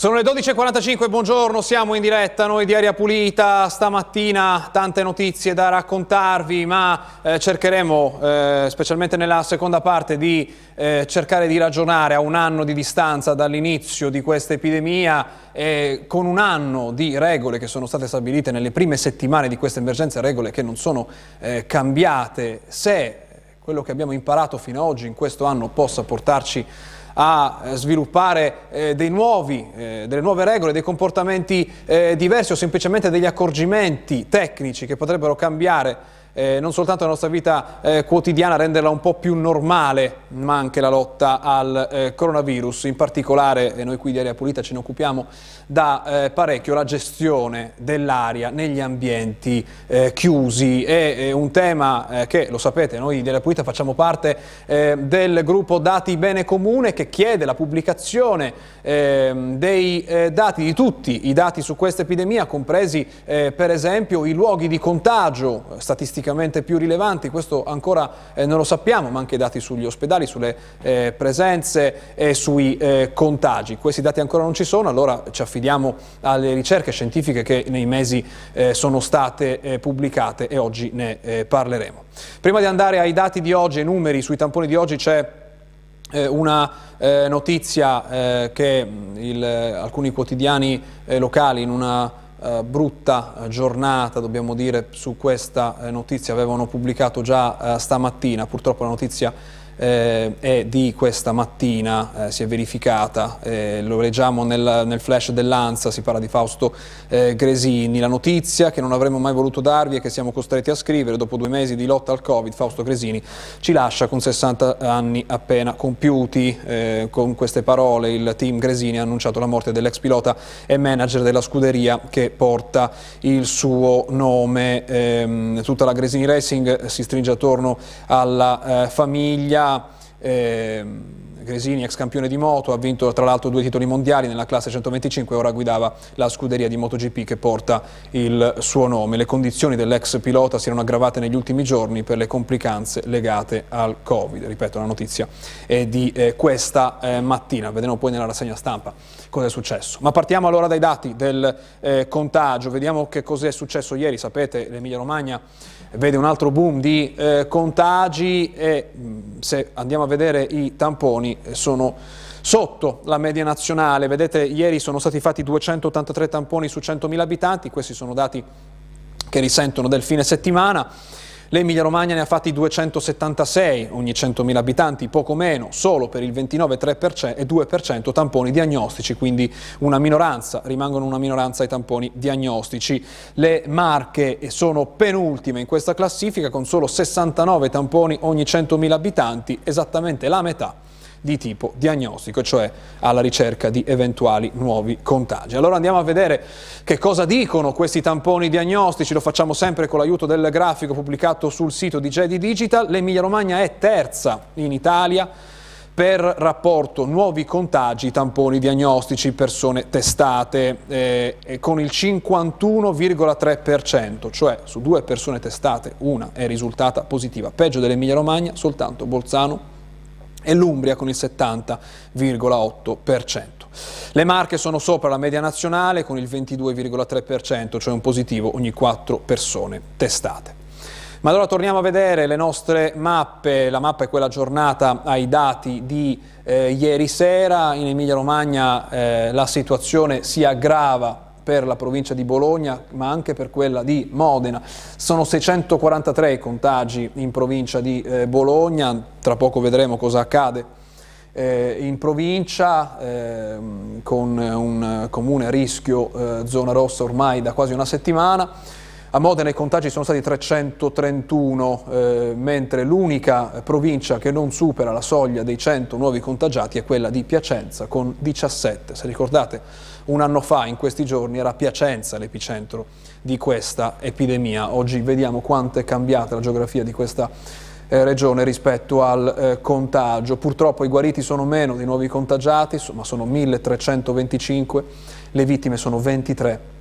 Sono le 12.45, buongiorno, siamo in diretta noi di Aria Pulita, stamattina tante notizie da raccontarvi ma eh, cercheremo, eh, specialmente nella seconda parte, di eh, cercare di ragionare a un anno di distanza dall'inizio di questa epidemia con un anno di regole che sono state stabilite nelle prime settimane di questa emergenza, regole che non sono eh, cambiate, se quello che abbiamo imparato fino ad oggi in questo anno possa portarci a eh, sviluppare eh, nuovi, eh, delle nuove regole, dei comportamenti eh, diversi o semplicemente degli accorgimenti tecnici che potrebbero cambiare eh, non soltanto la nostra vita eh, quotidiana, renderla un po' più normale, ma anche la lotta al eh, coronavirus. In particolare, noi qui di Aria Pulita ce ne occupiamo da eh, parecchio, la gestione dell'aria negli ambienti eh, chiusi. È un tema eh, che, lo sapete, noi di Aria Pulita facciamo parte del gruppo Dati Bene Comune che chiede la pubblicazione ehm, dei dati, di tutti i dati su questa epidemia, compresi per esempio i luoghi di contagio statisticamente statisticamente più rilevanti, questo ancora eh, non lo sappiamo, ma anche dati sugli ospedali, sulle eh, presenze e sui eh, contagi. Questi dati ancora non ci sono, allora ci affidiamo alle ricerche scientifiche che nei mesi eh, sono state eh, pubblicate e oggi ne eh, parleremo. Prima di andare ai dati di oggi, ai numeri sui tamponi di oggi c'è una notizia che il, alcuni quotidiani locali in una eh, brutta giornata, dobbiamo dire, su questa eh, notizia. Avevano pubblicato già eh, stamattina, purtroppo la notizia eh, è di questa mattina, eh, si è verificata, eh, lo leggiamo nel, nel flash dell'ANSA, si parla di Fausto eh, Gresini, la notizia che non avremmo mai voluto darvi e che siamo costretti a scrivere dopo due mesi di lotta al Covid, Fausto Gresini ci lascia con 60 anni appena compiuti, eh, con queste parole il team Gresini ha annunciato la morte dell'ex pilota e manager della scuderia che porta il suo nome, ehm, tutta la Gresini Racing si stringe attorno alla eh, famiglia, eh, Gresini, ex campione di moto, ha vinto tra l'altro due titoli mondiali nella classe 125 e ora guidava la scuderia di MotoGP che porta il suo nome. Le condizioni dell'ex pilota si erano aggravate negli ultimi giorni per le complicanze legate al Covid. Ripeto, la notizia è di eh, questa eh, mattina, vedremo poi nella rassegna stampa cosa è successo. Ma partiamo allora dai dati del eh, contagio, vediamo che cosa è successo ieri, sapete l'Emilia Romagna vede un altro boom di eh, contagi e mh, se andiamo a vedere i tamponi eh, sono sotto la media nazionale. Vedete, ieri sono stati fatti 283 tamponi su 100.000 abitanti, questi sono dati che risentono del fine settimana. L'Emilia Romagna ne ha fatti 276 ogni 100.000 abitanti, poco meno, solo per il 29,3% e 2% tamponi diagnostici, quindi una minoranza, rimangono una minoranza i tamponi diagnostici. Le Marche sono penultime in questa classifica con solo 69 tamponi ogni 100.000 abitanti, esattamente la metà di tipo diagnostico, cioè alla ricerca di eventuali nuovi contagi. Allora andiamo a vedere che cosa dicono questi tamponi diagnostici, lo facciamo sempre con l'aiuto del grafico pubblicato sul sito di Jedi Digital. L'Emilia Romagna è terza in Italia per rapporto nuovi contagi, tamponi diagnostici, persone testate, eh, con il 51,3%, cioè su due persone testate una è risultata positiva. Peggio dell'Emilia Romagna soltanto Bolzano e l'Umbria con il 70,8%. Le Marche sono sopra la media nazionale con il 22,3%, cioè un positivo ogni 4 persone testate. Ma allora torniamo a vedere le nostre mappe, la mappa è quella aggiornata ai dati di eh, ieri sera, in Emilia Romagna eh, la situazione si aggrava per la provincia di Bologna ma anche per quella di Modena. Sono 643 i contagi in provincia di eh, Bologna, tra poco vedremo cosa accade eh, in provincia eh, con un comune a rischio eh, zona rossa ormai da quasi una settimana. A Modena i contagi sono stati 331, eh, mentre l'unica provincia che non supera la soglia dei 100 nuovi contagiati è quella di Piacenza con 17. Se ricordate, un anno fa, in questi giorni, era Piacenza l'epicentro di questa epidemia. Oggi vediamo quanto è cambiata la geografia di questa eh, regione rispetto al eh, contagio. Purtroppo i guariti sono meno di nuovi contagiati, ma sono 1325, le vittime sono 23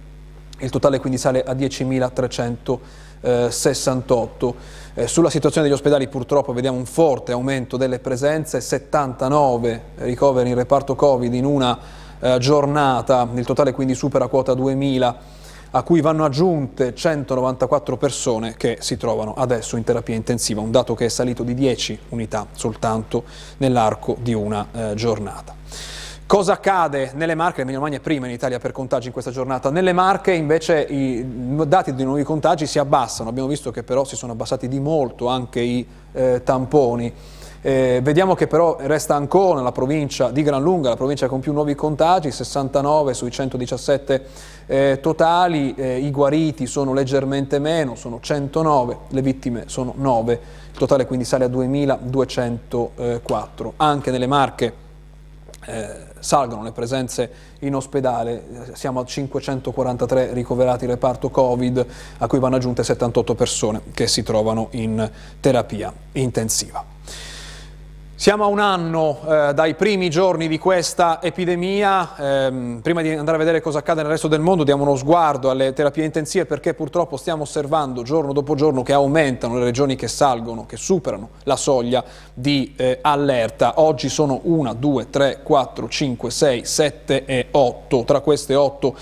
il totale quindi sale a 10.368. Eh, sulla situazione degli ospedali purtroppo vediamo un forte aumento delle presenze, 79 ricoveri in reparto Covid in una eh, giornata, il totale quindi supera quota 2000 a cui vanno aggiunte 194 persone che si trovano adesso in terapia intensiva, un dato che è salito di 10 unità soltanto nell'arco di una eh, giornata. Cosa accade nelle Marche? L'Emilia Romagna è prima in Italia per contagi in questa giornata. Nelle Marche invece i dati di nuovi contagi si abbassano. Abbiamo visto che però si sono abbassati di molto anche i eh, tamponi. Eh, vediamo che però resta Ancona, la provincia di Gran Lunga, la provincia con più nuovi contagi, 69 sui 117 eh, totali, eh, i guariti sono leggermente meno, sono 109, le vittime sono 9, il totale quindi sale a 2204. Anche nelle Marche eh, salgono le presenze in ospedale, siamo a 543 ricoverati reparto Covid, a cui vanno aggiunte 78 persone che si trovano in terapia intensiva. Siamo a un anno eh, dai primi giorni di questa epidemia, eh, prima di andare a vedere cosa accade nel resto del mondo diamo uno sguardo alle terapie intensive perché purtroppo stiamo osservando giorno dopo giorno che aumentano le regioni che salgono, che superano la soglia di eh, allerta. Oggi sono 1, 2, 3, 4, 5, 6, 7 e 8, tra queste 8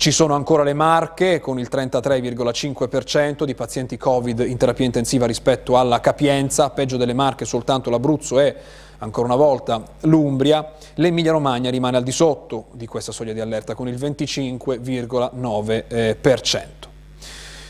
ci sono ancora le Marche con il 33,5% di pazienti Covid in terapia intensiva rispetto alla capienza, peggio delle Marche soltanto l'Abruzzo e ancora una volta l'Umbria, l'Emilia Romagna rimane al di sotto di questa soglia di allerta con il 25,9%.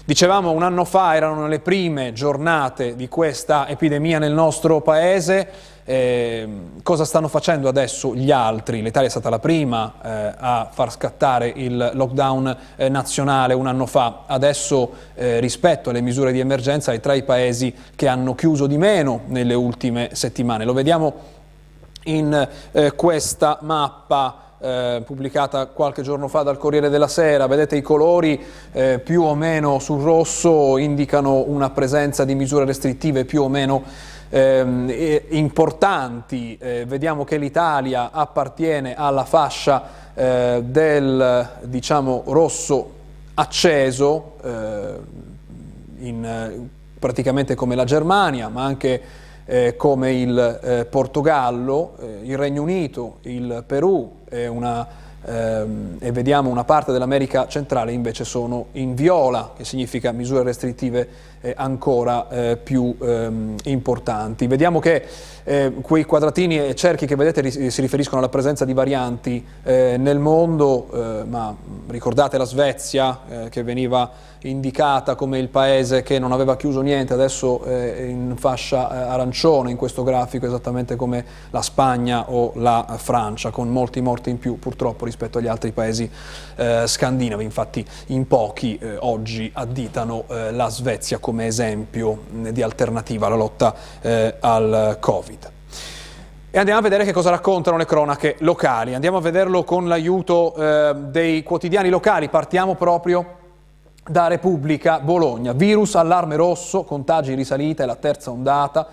Dicevamo un anno fa erano le prime giornate di questa epidemia nel nostro paese, eh, cosa stanno facendo adesso gli altri? L'Italia è stata la prima eh, a far scattare il lockdown eh, nazionale un anno fa, adesso eh, rispetto alle misure di emergenza è tra i paesi che hanno chiuso di meno nelle ultime settimane. Lo vediamo in eh, questa mappa. Eh, pubblicata qualche giorno fa dal Corriere della Sera, vedete i colori eh, più o meno sul rosso indicano una presenza di misure restrittive più o meno eh, importanti. Eh, vediamo che l'Italia appartiene alla fascia eh, del diciamo, rosso acceso, eh, in, praticamente come la Germania, ma anche eh, come il eh, Portogallo, il Regno Unito, il Perù, una ehm, e vediamo una parte dell'America centrale invece sono in viola, che significa misure restrittive eh, ancora eh, più ehm, importanti. Vediamo che eh, quei quadratini e cerchi che vedete si riferiscono alla presenza di varianti eh, nel mondo, eh, ma ricordate la Svezia eh, che veniva indicata come il paese che non aveva chiuso niente, adesso è in fascia arancione in questo grafico, esattamente come la Spagna o la Francia, con molti morti in più purtroppo rispetto agli altri paesi scandinavi. Infatti in pochi oggi additano la Svezia come come esempio di alternativa alla lotta eh, al Covid. E andiamo a vedere che cosa raccontano le cronache locali. Andiamo a vederlo con l'aiuto eh, dei quotidiani locali. Partiamo proprio da Repubblica Bologna. Virus, allarme rosso, contagi in risalita, è la terza ondata.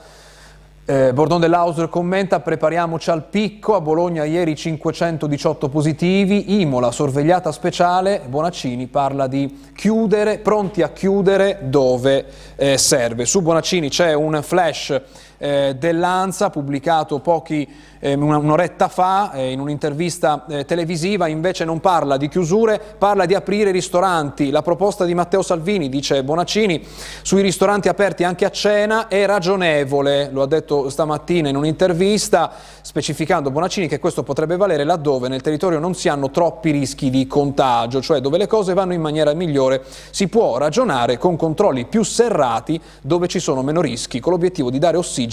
Eh, Bordon dell'Auser commenta, prepariamoci al picco, a Bologna ieri 518 positivi, Imola sorvegliata speciale, Bonaccini parla di chiudere, pronti a chiudere dove eh, serve. Su Bonaccini c'è un flash eh, dell'ANSA pubblicato pochi eh, un'oretta fa eh, in un'intervista eh, televisiva, invece non parla di chiusure, parla di aprire ristoranti. La proposta di Matteo Salvini, dice Bonaccini, sui ristoranti aperti anche a cena è ragionevole, lo ha detto stamattina in un'intervista, specificando Bonaccini che questo potrebbe valere laddove nel territorio non si hanno troppi rischi di contagio, cioè dove le cose vanno in maniera migliore, si può ragionare con controlli più serrati dove ci sono meno rischi, con l'obiettivo di dare ossigeno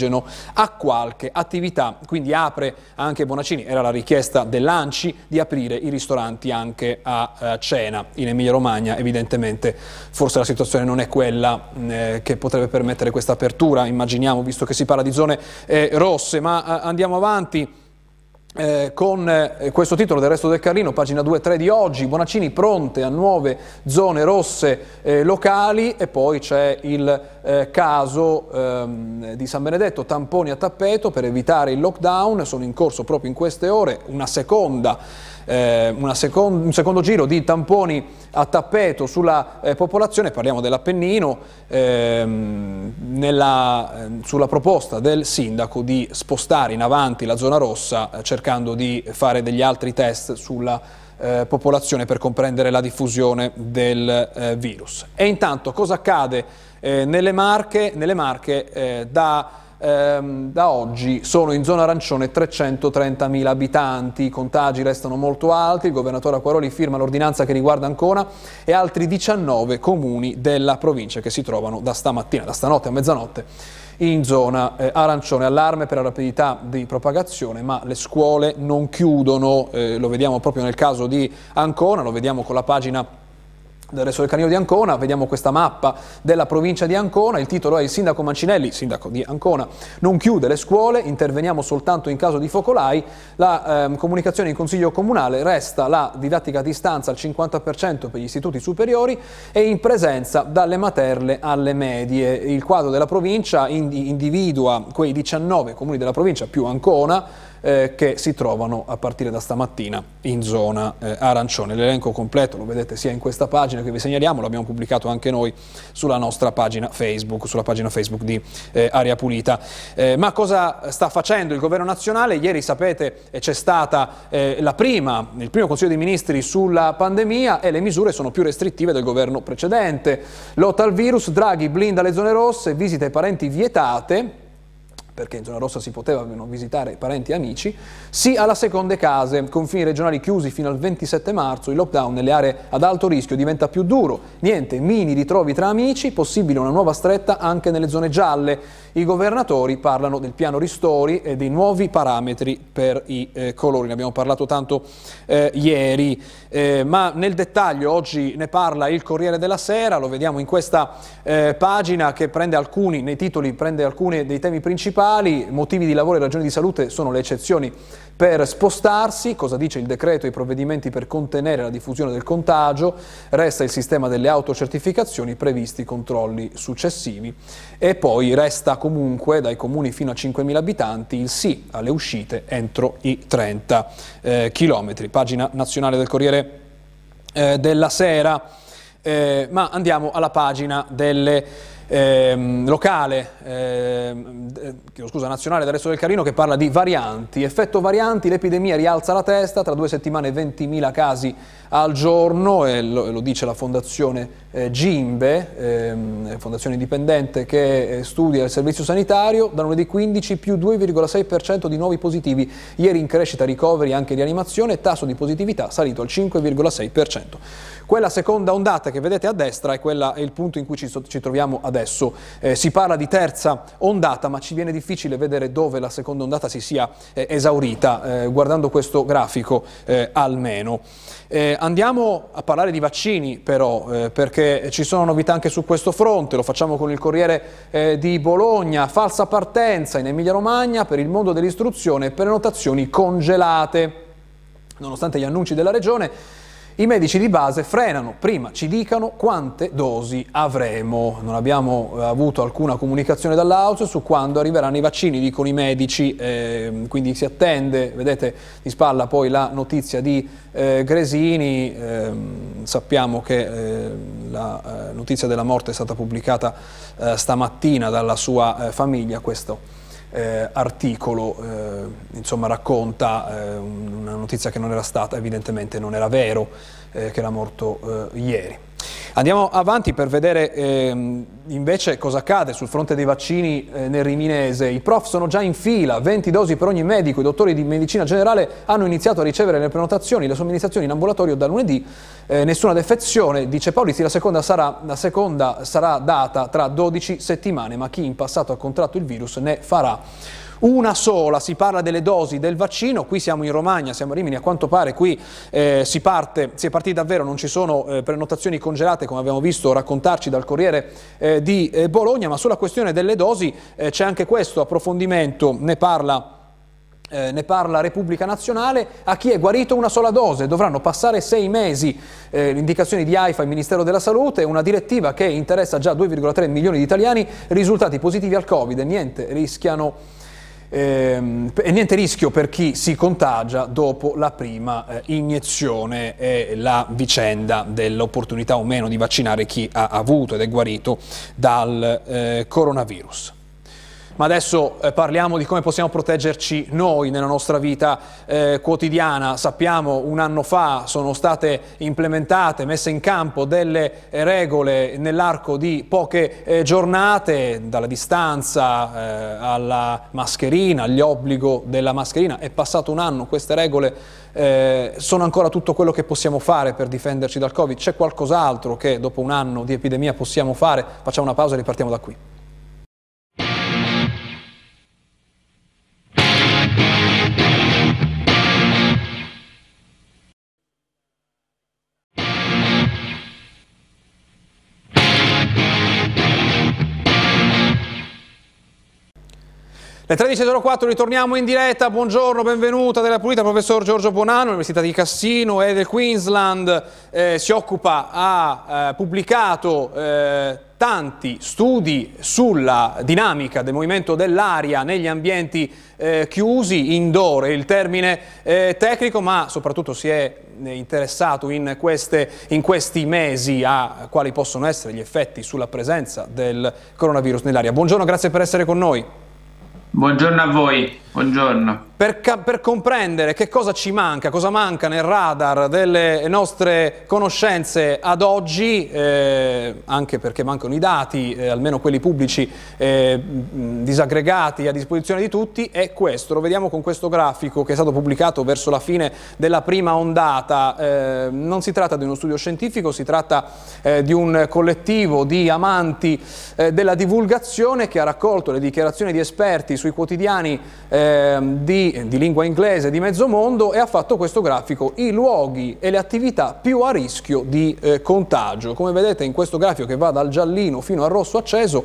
a qualche attività, quindi apre anche Bonaccini, era la richiesta dell'Anci di aprire i ristoranti anche a eh, cena. In Emilia Romagna, evidentemente forse la situazione non è quella eh, che potrebbe permettere questa apertura, immaginiamo, visto che si parla di zone eh, rosse, ma andiamo avanti. Eh, con eh, questo titolo del resto del Carlino, pagina 2 3 di oggi, Bonaccini pronte a nuove zone rosse eh, locali. E poi c'è il eh, caso ehm, di San Benedetto, tamponi a tappeto per evitare il lockdown, sono in corso proprio in queste ore una seconda eh, second un secondo giro di tamponi a tappeto sulla eh, popolazione, parliamo dell'Appennino, ehm, nella, eh, sulla proposta del sindaco di spostare in avanti la zona rossa eh, cercando di fare degli altri test sulla eh, popolazione per comprendere la diffusione del eh, virus. E intanto cosa accade nelle Marche? Nelle Marche da ehm, da oggi sono in zona arancione 330.000 abitanti, i contagi restano molto alti, il governatore Acquaroli firma l'ordinanza che riguarda Ancona e altri 19 comuni della provincia che si trovano da stamattina, da stanotte a mezzanotte in zona eh, arancione. Allarme per la rapidità di propagazione, ma le scuole non chiudono, eh, lo vediamo proprio nel caso di Ancona, lo vediamo con la pagina del resto del canino di Ancona, vediamo questa mappa della provincia di Ancona, il titolo è il sindaco Mancinelli, sindaco di Ancona, non chiude le scuole, interveniamo soltanto in caso di focolai, la eh, comunicazione in consiglio comunale resta la didattica a distanza al 50% per gli istituti superiori e in presenza dalle materle alle medie. Il quadro della provincia individua quei 19 comuni della provincia più Ancona, eh, che si trovano a partire da stamattina in zona eh, arancione. L'elenco completo lo vedete sia in questa pagina che vi segnaliamo, l'abbiamo pubblicato anche noi sulla nostra pagina Facebook, sulla pagina Facebook di eh, Aria Pulita. Eh, ma cosa sta facendo il governo nazionale? Ieri sapete c'è stata eh, prima, il primo Consiglio dei Ministri sulla pandemia e le misure sono più restrittive del governo precedente. Lotta al virus, Draghi blinda le zone rosse, visite ai parenti vietate, perché in zona rossa si potevano visitare parenti e amici, sì alla seconde case, confini regionali chiusi fino al 27 marzo, il lockdown nelle aree ad alto rischio diventa più duro, niente, mini ritrovi tra amici, possibile una nuova stretta anche nelle zone gialle. I governatori parlano del piano ristori e dei nuovi parametri per i eh, colori, ne abbiamo parlato tanto eh, ieri, eh, ma nel dettaglio oggi ne parla il Corriere della Sera, lo vediamo in questa eh, pagina che prende alcuni, nei titoli prende alcuni dei temi principali, motivi di lavoro e ragioni di salute sono le eccezioni per spostarsi, cosa dice il decreto e i provvedimenti per contenere la diffusione del contagio, resta il sistema delle autocertificazioni, previsti controlli successivi. E poi resta comunque dai comuni fino a 5.000 abitanti il sì alle uscite entro i 30 eh, km. Pagina nazionale del Corriere eh, della Sera, eh, ma andiamo alla pagina delle ehm, locale, ehm, eh, scusa, nazionale del resto del Carino che parla di varianti. Effetto varianti, l'epidemia rialza la testa, tra due settimane 20.000 casi al giorno, e lo, lo dice la fondazione eh, Gimbe, ehm, fondazione indipendente che eh, studia il servizio sanitario, da lunedì 15 più 2,6% di nuovi positivi, ieri in crescita ricoveri anche di animazione, tasso di positività salito al 5,6%. Quella seconda ondata che vedete a destra è, quella, è il punto in cui ci, ci troviamo adesso. Eh, si parla di terza ondata, ma ci viene difficile vedere dove la seconda ondata si sia eh, esaurita, eh, guardando questo grafico eh, almeno. Eh, andiamo a parlare di vaccini però, eh, perché ci sono novità anche su questo fronte, lo facciamo con il Corriere di Bologna, falsa partenza in Emilia Romagna per il mondo dell'istruzione e prenotazioni congelate. Nonostante gli annunci della Regione, i medici di base frenano, prima ci dicano quante dosi avremo. Non abbiamo eh, avuto alcuna comunicazione dall'Aus su quando arriveranno i vaccini, dicono i medici, eh, quindi si attende, vedete di spalla poi la notizia di eh, Gresini, eh, sappiamo che eh, la eh, notizia della morte è stata pubblicata stamattina dalla sua famiglia, questo eh, articolo eh, insomma, racconta eh, una notizia che non era stata, evidentemente non era vero, eh, che era morto eh, ieri. Andiamo avanti per vedere ehm, invece cosa accade sul fronte dei vaccini eh, nel Riminese. I prof sono già in fila, 20 dosi per ogni medico. I dottori di medicina generale hanno iniziato a ricevere le prenotazioni, le somministrazioni in ambulatorio da lunedì. Eh, nessuna defezione, dice Paolizzi, la seconda, sarà, la seconda sarà data tra 12 settimane, ma chi in passato ha contratto il virus ne farà una sola, si parla delle dosi del vaccino, qui siamo in Romagna, siamo a Rimini, a quanto pare qui eh, si, parte, si è partiti davvero, non ci sono eh, prenotazioni congelate come abbiamo visto raccontarci dal Corriere eh, di eh, Bologna, ma sulla questione delle dosi eh, c'è anche questo approfondimento, ne parla eh, ne parla Repubblica Nazionale, a chi è guarito una sola dose. Dovranno passare sei mesi. Eh, l'indicazione di AIFA, il Ministero della Salute, una direttiva che interessa già 2,3 milioni di italiani, risultati positivi al Covid niente, rischiano ehm, e niente rischio per chi si contagia dopo la prima eh, iniezione e la vicenda dell'opportunità o meno di vaccinare chi ha avuto ed è guarito dal eh, coronavirus. Ma adesso eh, parliamo di come possiamo proteggerci noi nella nostra vita eh, quotidiana. Sappiamo un anno fa sono state implementate, messe in campo delle eh, regole nell'arco di poche eh, giornate, dalla distanza eh, alla mascherina, all'obbligo della mascherina. È passato un anno, queste regole eh, sono ancora tutto quello che possiamo fare per difenderci dal Covid. C'è qualcos'altro che dopo un anno di epidemia possiamo fare? Facciamo una pausa e ripartiamo da qui. Le 13.04 ritorniamo in diretta, buongiorno, benvenuta della Pulita, professor Giorgio Bonanno, Università di Cassino e del Queensland, eh, si occupa, ha eh, pubblicato eh, tanti studi sulla dinamica del movimento dell'aria negli ambienti eh, chiusi, indoor è il termine eh, tecnico, ma soprattutto si è interessato in, queste, in, questi mesi a quali possono essere gli effetti sulla presenza del coronavirus nell'aria. Buongiorno, grazie per essere con noi. Buongiorno a voi, buongiorno. Per, per, comprendere che cosa ci manca, cosa manca nel radar delle nostre conoscenze ad oggi, eh, anche perché mancano i dati, eh, almeno quelli pubblici eh, disaggregati a disposizione di tutti, è questo. Lo vediamo con questo grafico che è stato pubblicato verso la fine della prima ondata. Eh, non si tratta di uno studio scientifico, si tratta eh, di un collettivo di amanti eh, della divulgazione che ha raccolto le dichiarazioni di esperti sui quotidiani di di, lingua inglese di mezzo mondo e ha fatto questo grafico, i luoghi e le attività più a rischio di eh, contagio. Come vedete in questo grafico che va dal giallino fino al rosso acceso,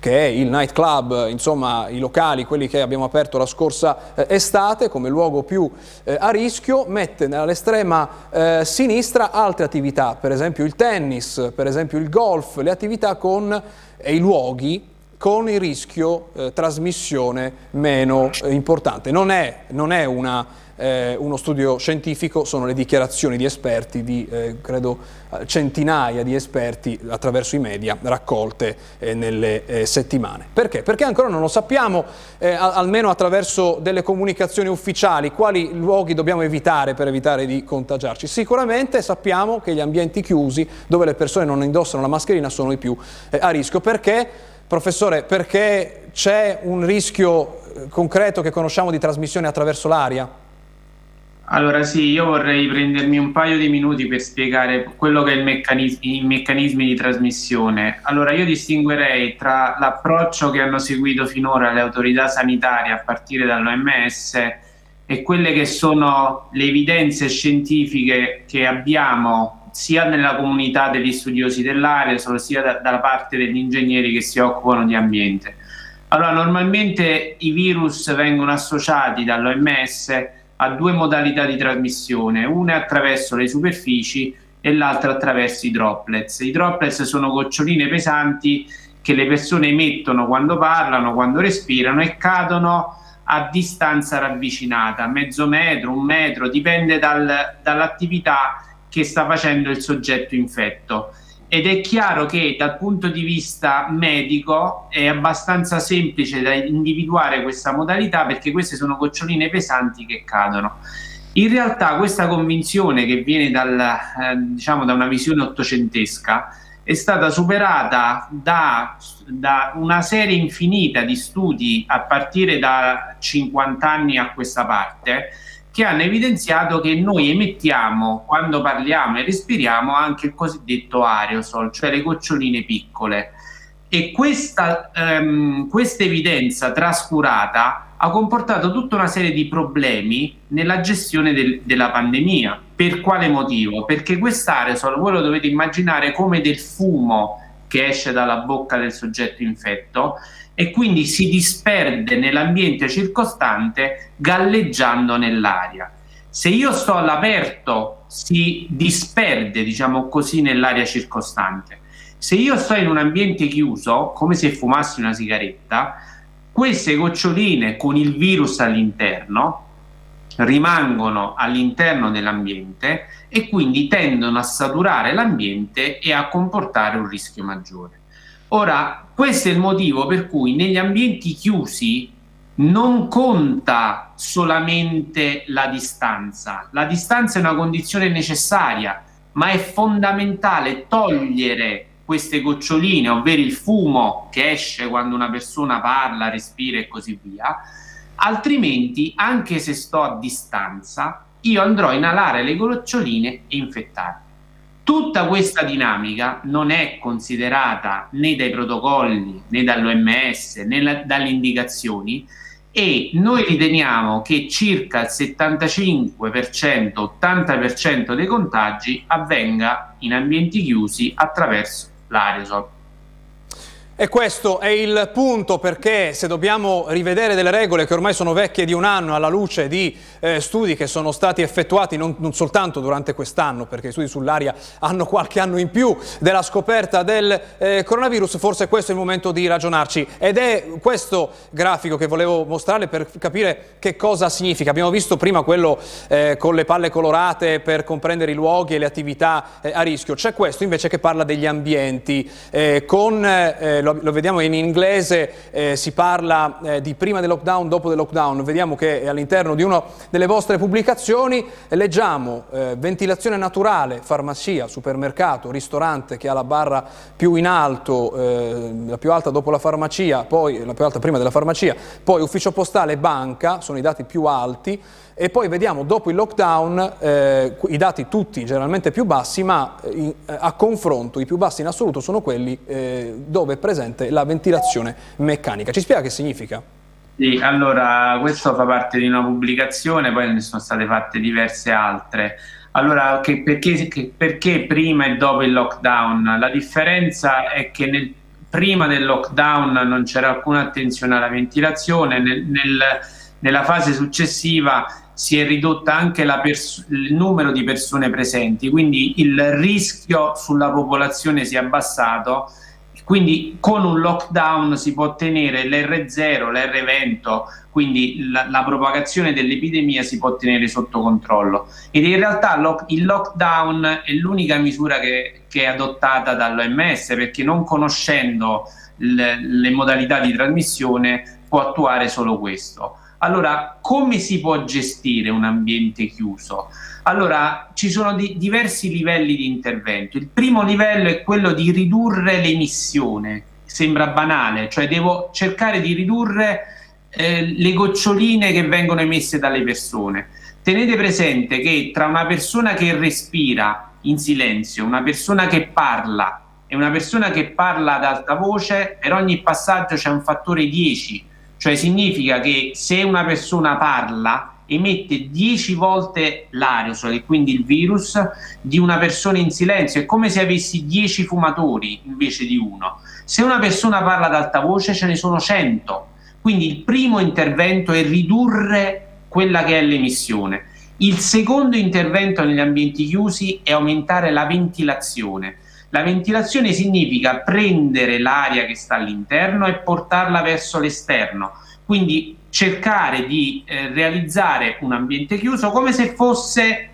che è il nightclub, insomma i locali, quelli che abbiamo aperto la scorsa eh, estate come luogo più eh, a rischio, mette all'estrema eh, sinistra altre attività, per esempio il tennis, per esempio il golf, le attività con e i luoghi con il rischio eh, trasmissione meno eh, importante. Non è, non è una, eh, uno studio scientifico, sono le dichiarazioni di esperti, di eh, credo centinaia di esperti attraverso i media raccolte eh, nelle eh, settimane. Perché? Perché ancora non lo sappiamo, almeno attraverso delle comunicazioni ufficiali, quali luoghi dobbiamo evitare per evitare di contagiarci. Sicuramente sappiamo che gli ambienti chiusi, dove le persone non indossano la mascherina, sono i più a rischio. Perché? Professore, perché c'è un rischio eh, concreto che conosciamo di trasmissione attraverso l'aria? Allora sì, io vorrei prendermi un paio di minuti per spiegare quello che è il meccanismo, i meccanismi di trasmissione. Allora io distinguerei tra l'approccio che hanno seguito finora le autorità sanitarie a partire dall'OMS e quelle che sono le evidenze scientifiche che abbiamo sia nella comunità degli studiosi dell'area, sia da, dalla parte degli ingegneri che si occupano di ambiente. Allora, normalmente i virus vengono associati dall'OMS a due modalità di trasmissione, una attraverso le superfici e l'altra attraverso i droplets. I droplets sono goccioline pesanti che le persone emettono quando parlano, quando respirano e cadono a distanza ravvicinata, mezzo metro, un metro, dipende dal, dall'attività che sta facendo il soggetto infetto. Ed è chiaro che dal punto di vista medico è abbastanza semplice da individuare questa modalità perché queste sono goccioline pesanti che cadono. In realtà questa convinzione che viene dal, eh, diciamo, da una visione ottocentesca è stata superata da, da, una serie infinita di studi a partire da 50 anni a questa parte che hanno evidenziato che noi emettiamo quando parliamo e respiriamo anche il cosiddetto aerosol, cioè le goccioline piccole. E questa, ehm, evidenza trascurata ha comportato tutta una serie di problemi nella gestione del, della pandemia. Per quale motivo? Perché quest'aerosol voi lo dovete immaginare come del fumo che esce dalla bocca del soggetto infetto e quindi si disperde nell'ambiente circostante galleggiando nell'aria. Se io sto all'aperto si disperde, diciamo così, nell'aria circostante. Se io sto in un ambiente chiuso, come se fumassi una sigaretta, queste goccioline con il virus all'interno rimangono all'interno dell'ambiente e quindi tendono a saturare l'ambiente e a comportare un rischio maggiore. Ora, questo è il motivo per cui negli ambienti chiusi non conta solamente la distanza. La distanza è una condizione necessaria, ma è fondamentale togliere queste goccioline, ovvero il fumo che esce quando una persona parla, respira e così via, altrimenti, anche se sto a distanza, io andrò a inalare le goccioline e infettarmi. Tutta questa dinamica non è considerata né dai protocolli né dall'OMS né la, dalle indicazioni e noi riteniamo che circa il 75%-80% dei contagi avvenga in ambienti chiusi attraverso l'aerosol. E questo è il punto perché se dobbiamo rivedere delle regole che ormai sono vecchie di un anno alla luce di eh, studi che sono stati effettuati non, non soltanto durante quest'anno, perché i studi sull'aria hanno qualche anno in più della scoperta del eh, coronavirus, forse questo è il momento di ragionarci. Ed è questo grafico che volevo mostrare per capire che cosa significa. Abbiamo visto prima quello eh, con le palle colorate per comprendere i luoghi e le attività eh, a rischio. C'è questo invece che parla degli ambienti, eh, con eh, lo, lo, vediamo in inglese, eh, si parla eh, di prima del lockdown, dopo del lockdown, vediamo che all'interno di una delle vostre pubblicazioni. Leggiamo eh, ventilazione naturale, farmacia, supermercato, ristorante che ha la barra più in alto, eh, la più alta dopo la farmacia, poi la più alta prima della farmacia, poi ufficio postale banca, sono i dati più alti, e poi vediamo dopo il lockdown eh, i dati tutti generalmente più bassi, ma eh, in, eh, a confronto i più bassi in assoluto sono quelli eh, dove è presente la ventilazione meccanica. Ci spiega che significa? Sì, allora questo fa parte di una pubblicazione, poi ne sono state fatte diverse altre. Allora, che perché, che perché, prima e dopo il lockdown? La differenza è che nel, prima del lockdown non c'era alcuna attenzione alla ventilazione, nel, nel, nella fase successiva si è ridotta anche il numero di persone presenti, quindi il rischio sulla popolazione si è abbassato, quindi con un lockdown si può ottenere l'R0, l'R20, quindi la, la propagazione dell'epidemia si può tenere sotto controllo. Ed in realtà lo, il lockdown è l'unica misura che, che è adottata dall'OMS perché non conoscendo le, le modalità di trasmissione può attuare solo questo. Allora, come si può gestire un ambiente chiuso? Allora, ci sono di diversi livelli di intervento. Il primo livello è quello di ridurre l'emissione. Sembra banale, cioè devo cercare di ridurre eh, le goccioline che vengono emesse dalle persone. Tenete presente che tra una persona che respira in silenzio, una persona che parla e una persona che parla ad alta voce, per ogni passaggio c'è un fattore 10 cioè significa che se una persona parla emette 10 volte l'aerosol e quindi il virus di una persona in silenzio, è come se avessi 10 fumatori invece di uno. Se una persona parla ad alta voce ce ne sono 100, quindi il primo intervento è ridurre quella che è l'emissione. Il secondo intervento negli ambienti chiusi è aumentare la ventilazione la ventilazione significa prendere l'aria che sta all'interno e portarla verso l'esterno, quindi cercare di eh, realizzare un ambiente chiuso come se fosse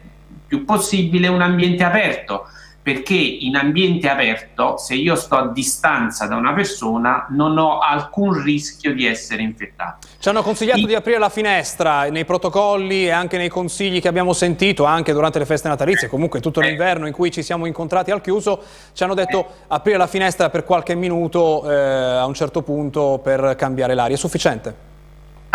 più possibile un ambiente aperto perché in ambiente aperto, se io sto a distanza da una persona, non ho alcun rischio di essere infettato. Ci hanno consigliato I... di aprire la finestra nei protocolli e anche nei consigli che abbiamo sentito, anche durante le feste natalizie, comunque tutto eh. l'inverno in cui ci siamo incontrati al chiuso, ci hanno detto aprire la finestra per qualche minuto eh, a un certo punto per cambiare l'aria. È sufficiente?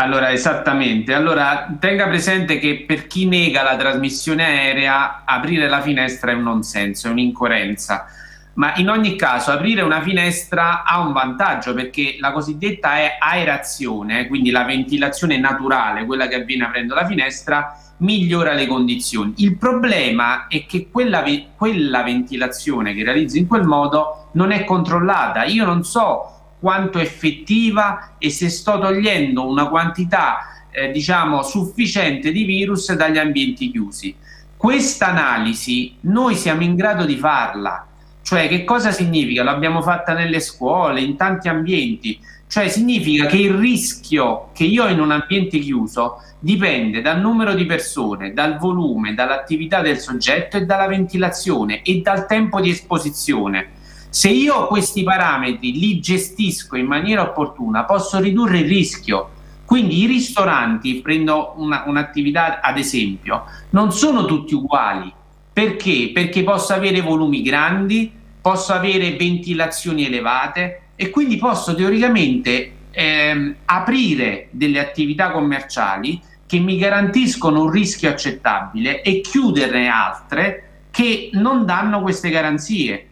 Allora, esattamente. Allora, tenga presente che per chi nega la trasmissione aerea, aprire la finestra è un non senso, è un'incoerenza. Ma in ogni caso, aprire una finestra ha un vantaggio perché la cosiddetta aerazione, quindi la ventilazione naturale, quella che avviene aprendo la finestra, migliora le condizioni. Il problema è che quella, quella ventilazione che realizzo in quel modo non è controllata. Io non so quanto effettiva e se sto togliendo una quantità eh, diciamo sufficiente di virus dagli ambienti chiusi. Questa analisi noi siamo in grado di farla, cioè che cosa significa? L'abbiamo fatta nelle scuole, in tanti ambienti, cioè significa che il rischio che io ho in un ambiente chiuso dipende dal numero di persone, dal volume, dall'attività del soggetto e dalla ventilazione e dal tempo di esposizione. Se io questi parametri li gestisco in maniera opportuna, posso ridurre il rischio. Quindi i ristoranti, prendo una, un'attività ad esempio, non sono tutti uguali. Perché? Perché posso avere volumi grandi, posso avere ventilazioni elevate e quindi posso teoricamente ehm, aprire delle attività commerciali che mi garantiscono un rischio accettabile e chiuderne altre che non danno queste garanzie.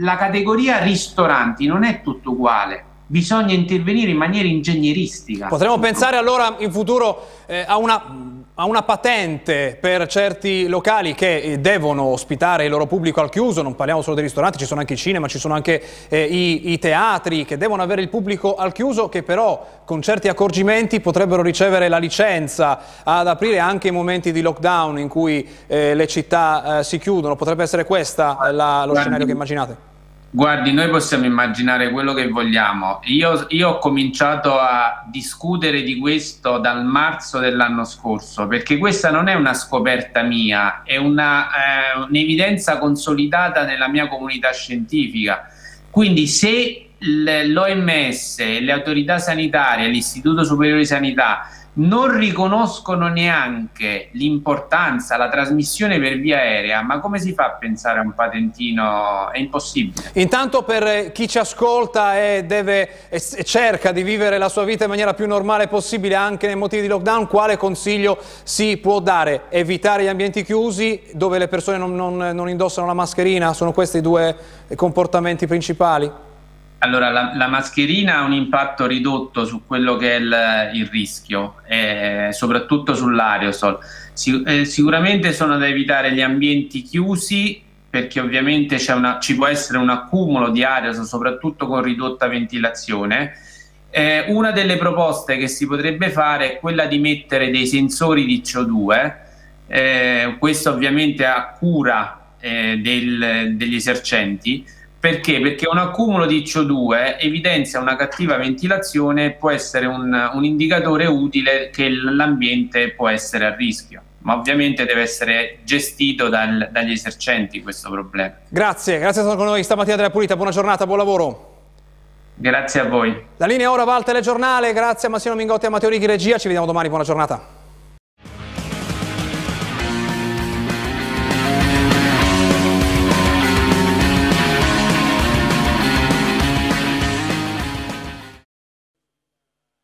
La categoria ristoranti non è tutto uguale, bisogna intervenire in maniera ingegneristica. Potremmo pensare allora in futuro eh, a una a una patente per certi locali che eh, devono ospitare il loro pubblico al chiuso, non parliamo solo dei ristoranti, ci sono anche i cinema, ci sono anche eh, i, i, teatri che devono avere il pubblico al chiuso che però con certi accorgimenti potrebbero ricevere la licenza ad aprire anche in momenti di lockdown in cui eh, le città eh, si chiudono, potrebbe essere questo lo scenario che immaginate? Guardi, noi possiamo immaginare quello che vogliamo. Io, io, ho cominciato a discutere di questo dal marzo dell'anno scorso, perché questa non è una scoperta mia, è un'evidenza eh, consolidata nella mia comunità scientifica. Quindi se l'OMS, le autorità sanitarie, l'Istituto Superiore di Sanità non riconoscono neanche l'importanza, la trasmissione per via aerea, ma come si fa a pensare a un patentino? È impossibile. Intanto per chi ci ascolta e, deve, e cerca di vivere la sua vita in maniera più normale possibile anche nei motivi di lockdown, quale consiglio si può dare? Evitare gli ambienti chiusi dove le persone non, non, non indossano la mascherina? Sono questi i due comportamenti principali? Allora, la, la, mascherina ha un impatto ridotto su quello che è il, il rischio, eh, soprattutto sull'aerosol. Si, eh, sicuramente sono da evitare gli ambienti chiusi perché ovviamente una, ci può essere un accumulo di aerosol, soprattutto con ridotta ventilazione. Eh, una delle proposte che si potrebbe fare è quella di mettere dei sensori di CO2, eh, questo ovviamente a cura eh, del, degli esercenti, perché? Perché un accumulo di CO2 evidenzia una cattiva ventilazione e può essere un, un indicatore utile che l'ambiente può essere a rischio ma ovviamente deve essere gestito dal, dagli esercenti questo problema. Grazie, grazie essere con noi stamattina della Pulita, buona giornata, buon lavoro. Grazie a voi. La linea ora va al telegiornale, grazie a Massimo Mingotti e a Matteo Righi Regia, ci vediamo domani, buona giornata.